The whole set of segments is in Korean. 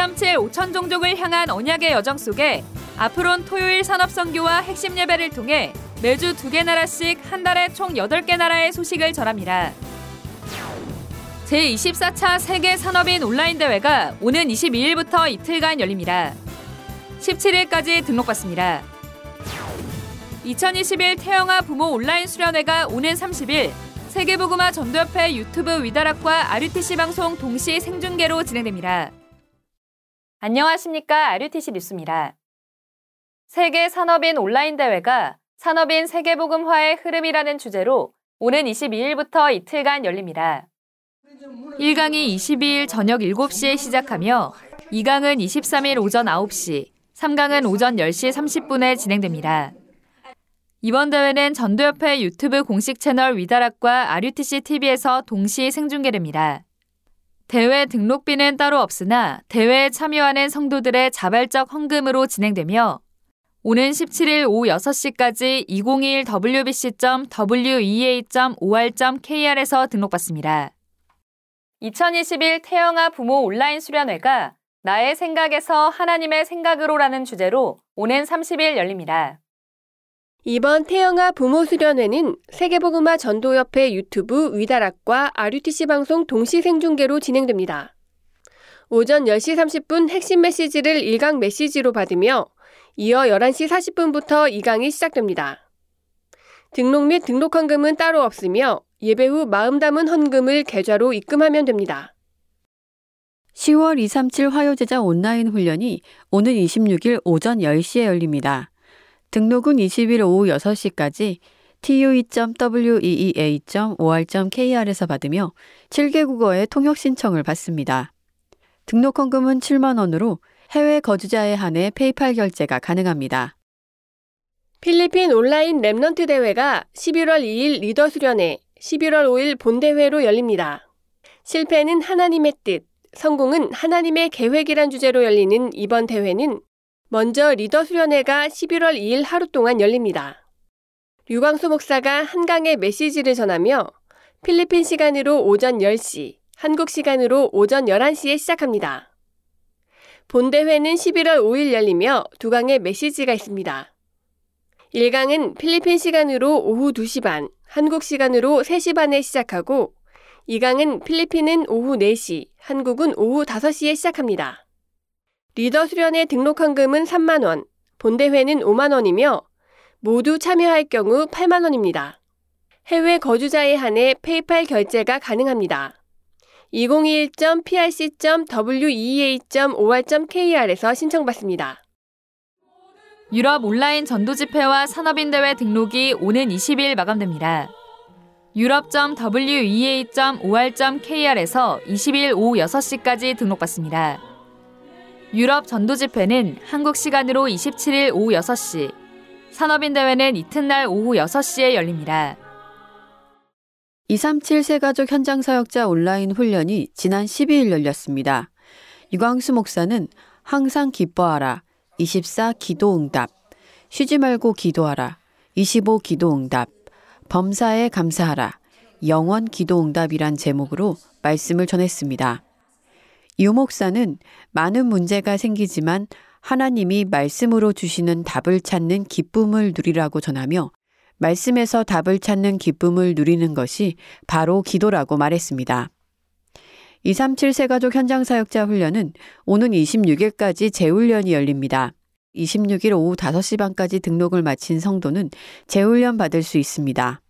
237 5천 종족을 향한 언약의 여정 속에 앞으론 토요일 산업선교와 핵심 예배를 통해 매주 두 개 나라씩 한 달에 총 8개 나라의 소식을 전합니다. 제24차 세계 산업인 온라인 대회가 오는 22일부터 이틀간 열립니다. 17일까지 등록받습니다. 2021 태영아 부모 온라인 수련회가 오는 30일 세계보그마 전도협회 유튜브 위다락과 RUTC 방송 동시 생중계로 진행됩니다. 안녕하십니까. RUTC 뉴스입니다. 세계 산업인 온라인 대회가 산업인 세계복음화의 흐름이라는 주제로 오는 22일부터 이틀간 열립니다. 1강이 22일 저녁 7시에 시작하며 2강은 23일 오전 9시, 3강은 오전 10시 30분에 진행됩니다. 이번 대회는 전도협회 유튜브 공식 채널 위다락과 RUTC TV에서 동시 생중계됩니다. 대회 등록비는 따로 없으나 대회에 참여하는 성도들의 자발적 헌금으로 진행되며 오는 17일 오후 6시까지 2021wbc.wea.or.kr에서 등록받습니다. 2021 태영아 부모 온라인 수련회가 나의 생각에서 하나님의 생각으로라는 주제로 오는 30일 열립니다. 이번 태영아 부모 수련회는 세계복음화 전도협회 유튜브 위다락과 RUTC 방송 동시 생중계로 진행됩니다. 오전 10시 30분 핵심 메시지를 1강 메시지로 받으며 이어 11시 40분부터 2강이 시작됩니다. 등록 및 등록 헌금은 따로 없으며 예배 후 마음 담은 헌금을 계좌로 입금하면 됩니다. 10월 237 화요제자 온라인 훈련이 오는 26일 오전 10시에 열립니다. 등록은 20일 오후 6시까지 tue.weea.or.kr에서 받으며 7개 국어의 통역 신청을 받습니다. 등록 헌금은 7만 원으로 해외 거주자에 한해 페이팔 결제가 가능합니다. 필리핀 온라인 Remnant 대회가 11월 2일 리더 수련회, 11월 5일 본대회로 열립니다. 실패는 하나님의 뜻, 성공은 하나님의 계획이란 주제로 열리는 이번 대회는 먼저 리더 수련회가 11월 2일 하루 동안 열립니다. 류광수 목사가 한강의 메시지를 전하며 필리핀 시간으로 오전 10시, 한국 시간으로 오전 11시에 시작합니다. 본대회는 11월 5일 열리며 두 강의 메시지가 있습니다. 1강은 필리핀 시간으로 오후 2시 반, 한국 시간으로 3시 반에 시작하고 2강은 필리핀은 오후 4시, 한국은 오후 5시에 시작합니다. 리더 수련회 등록 헌금은 3만 원, 본대회는 5만 원이며 모두 참여할 경우 8만 원입니다. 해외 거주자에 한해 페이팔 결제가 가능합니다. 2021.prc.wea.or.kr에서 신청받습니다. 유럽 온라인 전도 집회와 산업인 대회 등록이 오는 20일 마감됩니다. 유럽.wea.or.kr에서 20일 오후 6시까지 등록받습니다. 유럽 전도 집회는 한국 시간으로 27일 오후 6시, 산업인 대회는 이튿날 오후 6시에 열립니다. 237 세가족 현장 사역자 온라인 훈련이 지난 12일 열렸습니다. 유광수 목사는 항상 기뻐하라, 24 기도 응답, 쉬지 말고 기도하라, 25 기도 응답, 범사에 감사하라, 영원 기도 응답이란 제목으로 말씀을 전했습니다. 유 목사는 많은 문제가 생기지만 하나님이 말씀으로 주시는 답을 찾는 기쁨을 누리라고 전하며 말씀에서 답을 찾는 기쁨을 누리는 것이 바로 기도라고 말했습니다. 237 세가족 현장 사역자 훈련은 오는 26일까지 재훈련이 열립니다. 26일 오후 5시 반까지 등록을 마친 성도는 재훈련 받을 수 있습니다.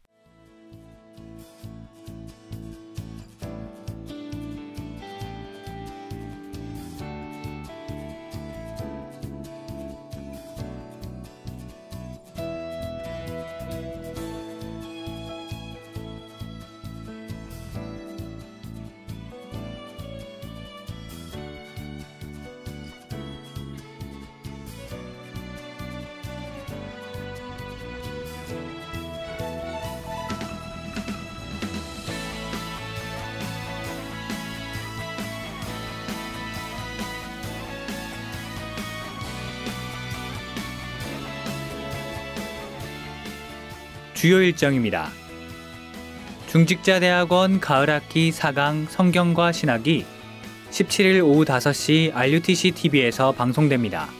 주요 일정입니다. 중직자대학원 가을학기 4강 성경과 신학이 17일 오후 5시 RUTC TV에서 방송됩니다.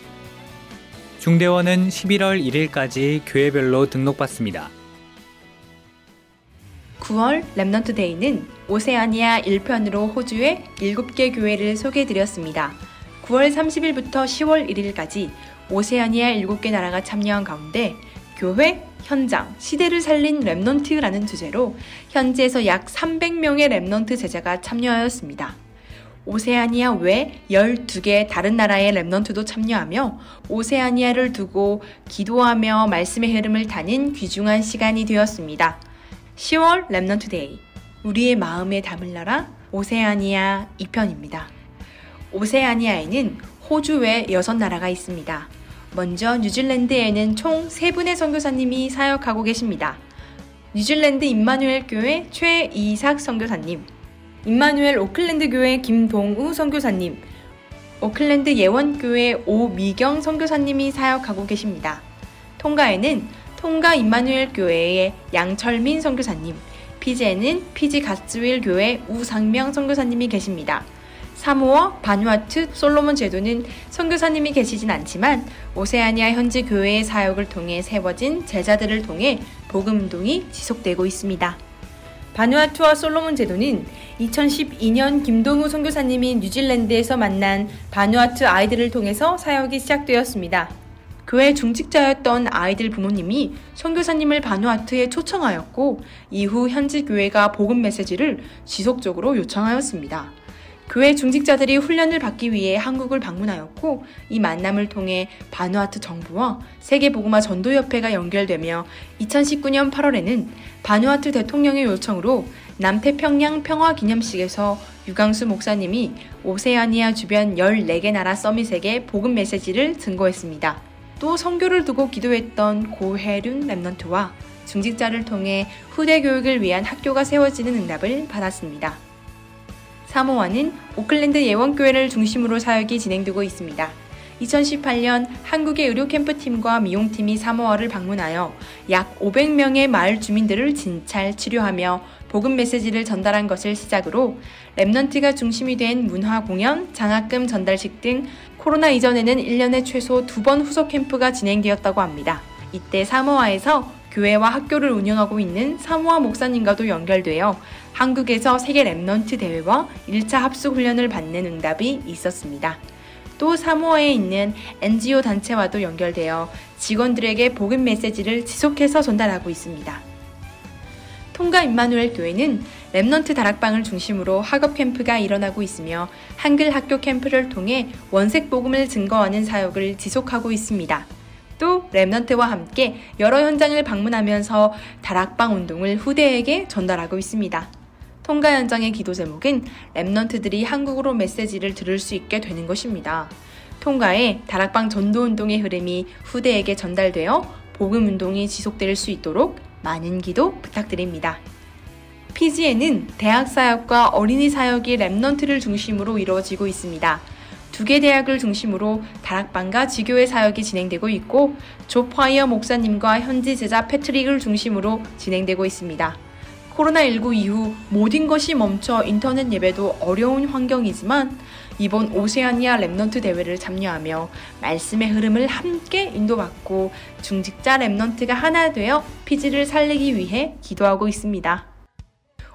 중대원은 11월 1일까지 교회별로 등록받습니다. 9월 Remnant Day는 오세아니아 1편으로 호주의 7개 교회를 소개해 드렸습니다. 9월 30일부터 10월 1일까지 오세아니아 7개 나라가 참여한 가운데 교회, 현장, 시대를 살린 Remnant라는 주제로 현지에서 약 300명의 Remnant 제자가 참여하였습니다. 오세아니아 외 12개의 다른 나라의 Remnant도 참여하며 오세아니아를 두고 기도하며 말씀의 흐름을 타는 귀중한 시간이 되었습니다. 10월 Remnant Day 우리의 마음에 담을 나라 오세아니아 2편입니다. 오세아니아에는 호주 외 6나라가 있습니다. 먼저 뉴질랜드에는 총 3분의 선교사님이 사역하고 계십니다. 뉴질랜드 임마누엘 교회 최이삭 선교사님, 임마누엘 오클랜드 교회 김동우 선교사님, 오클랜드 예원교회 오미경 선교사님이 사역하고 계십니다. 통가에는 통가 임마누엘 교회의 양철민 선교사님, 피지에는 피지 가스윌 교회 우상명 선교사님이 계십니다. 사모어 바누아투 솔로몬 제도는 선교사님이 계시진 않지만 오세아니아 현지 교회의 사역을 통해 세워진 제자들을 통해 복음 운동이 지속되고 있습니다. 바누아투와 솔로몬 제도는 2012년 김동우 선교사님이 뉴질랜드에서 만난 바누아투 아이들을 통해서 사역이 시작되었습니다. 교회 중직자였던 아이들 부모님이 선교사님을 바누아투에 초청하였고 이후 현지 교회가 복음 메시지를 지속적으로 요청하였습니다. 교회 중직자들이 훈련을 받기 위해 한국을 방문하였고 이 만남을 통해 바누아투 정부와 세계보그마 전도협회가 연결되며 2019년 8월에는 바누아투 대통령의 요청으로 남태평양 평화기념식에서 유강수 목사님이 오세아니아 주변 14개 나라 서밋에게 복음 메시지를 증거했습니다. 또 성교를 두고 기도했던 고혜륜 랩넌트와 중직자를 통해 후대 교육을 위한 학교가 세워지는 응답을 받았습니다. 사모아는 오클랜드 예원교회를 중심으로 사역이 진행되고 있습니다. 2018년 한국의 의료 캠프팀과 미용팀이 사모아를 방문하여 약 500명의 마을 주민들을 진찰 치료하며 복음 메시지를 전달한 것을 시작으로 랩넌트가 중심이 된 문화 공연, 장학금 전달식 등 코로나 이전에는 1년에 최소 두 번 후속 캠프가 진행되었다고 합니다. 이때 사모아에서 교회와 학교를 운영하고 있는 사모아 목사님과도 연결되어 한국에서 세계 Remnant 대회와 1차 합숙 훈련을 받는 응답이 있었습니다. 또 사모아에 있는 NGO 단체와도 연결되어 직원들에게 복음 메시지를 지속해서 전달하고 있습니다. 통가 임마누엘 교회는 Remnant 다락방을 중심으로 학업 캠프가 일어나고 있으며 한글 학교 캠프를 통해 원색 복음을 증거하는 사역을 지속하고 있습니다. 또 Remnant와 함께 여러 현장을 방문하면서 다락방 운동을 후대에게 전달하고 있습니다. 통가 현장의 기도 제목은 Remnant들이 한국어로 메시지를 들을 수 있게 되는 것입니다. 통가에 다락방 전도 운동의 흐름이 후대에게 전달되어 복음 운동이 지속될 수 있도록 많은 기도 부탁드립니다. 피지에는 대학 사역과 어린이 사역이 Remnant를 중심으로 이루어지고 있습니다. 두 개 대학을 중심으로 다락방과 지교회 사역이 진행되고 있고 조파이어 목사님과 현지 제자 패트릭을 중심으로 진행되고 있습니다. 코로나19 이후 모든 것이 멈춰 인터넷 예배도 어려운 환경이지만 이번 오세아니아 Remnant 대회를 참여하며 말씀의 흐름을 함께 인도받고 중직자 Remnant가 하나 되어 피지를 살리기 위해 기도하고 있습니다.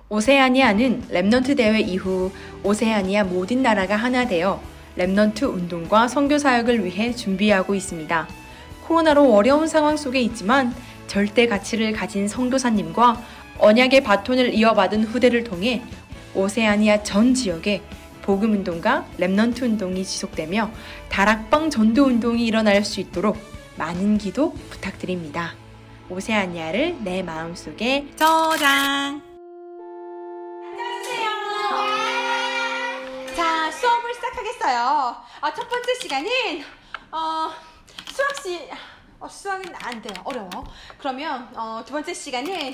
오세아니아는 Remnant 대회 이후 오세아니아 모든 나라가 하나 되어 Remnant 운동과 선교 사역을 위해 준비하고 있습니다. 코로나로 어려운 상황 속에 있지만 절대 가치를 가진 선교사님과 언약의 바톤을 이어받은 후대를 통해 오세아니아 전 지역에 복음 운동과 Remnant 운동이 지속되며 다락방 전도 운동이 일어날 수 있도록 많은 기도 부탁드립니다. 오세아니아를 내 마음속에 저장. 시작하겠어요. 아, 첫 번째 시간은 어, 수학 시 어, 수학은 안 돼요. 어려워. 그러면 어, 두 번째 시간은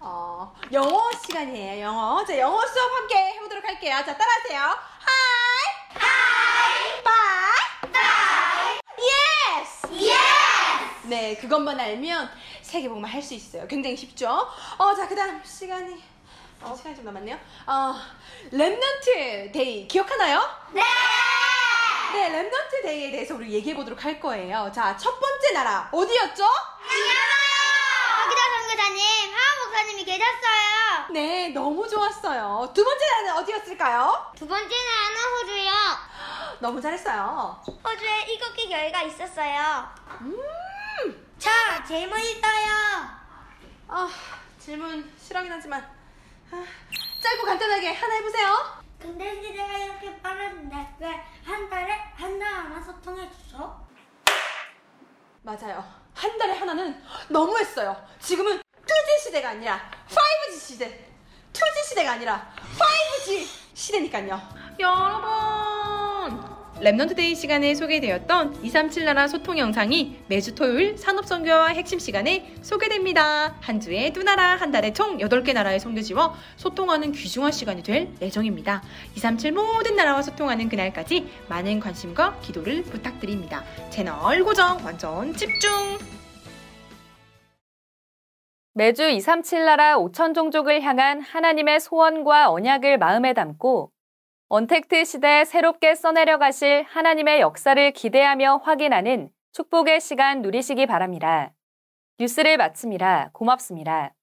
어, 영어 시간이에요. 영어. 자, 영어 수업 함께 해보도록 할게요. 자, 따라하세요. Hi! Hi! Bye! Bye! Yes! Yes! 네, 그것만 알면 세계복음화 할 수 있어요. 굉장히 쉽죠? 어, 자, 그 다음 시간이 어, 시간이 좀 남았네요. 어, Remnant Day 기억하나요? 네! 네, Remnant Day에 대해서 우리 얘기해 보도록 할 거예요. 자, 첫 번째 나라 어디였죠? 박기자 선교사님, 하하 목사님이 계셨어요. 네, 너무 좋았어요. 두 번째 나라는 어디였을까요? 두 번째 나라는 호주요. 너무 잘했어요. 호주에 일곱 개 교회가 있었어요. 음. 자, 질문 있어요. 아, 질문 싫어하긴 하지만 아, 짧고 간단하게 하나 해보세요. 근데 시대가 이렇게 빠른데 왜 한 달에 한 나라만 소통해 주죠? 맞아요. 한 달에 하나는 너무했어요. 지금은 2G 시대가 아니라 5G 시대. 2G 시대가 아니라 5G 시대니까요. 여러분! Remnant Day 시간에 소개되었던 237 나라 소통 영상이 매주 토요일 산업선교와 핵심 시간에 소개됩니다. 한 주에 두 나라, 한 달에 총 8개 나라에 선교지와 소통하는 귀중한 시간이 될 예정입니다. 237 모든 나라와 소통하는 그날까지 많은 관심과 기도를 부탁드립니다. 채널 고정 완전 집중! 매주 237 나라 5천 종족을 향한 하나님의 소원과 언약을 마음에 담고 언택트 시대에 새롭게 써내려 가실 하나님의 역사를 기대하며 확인하는 축복의 시간 누리시기 바랍니다. 뉴스를 마칩니다. 고맙습니다.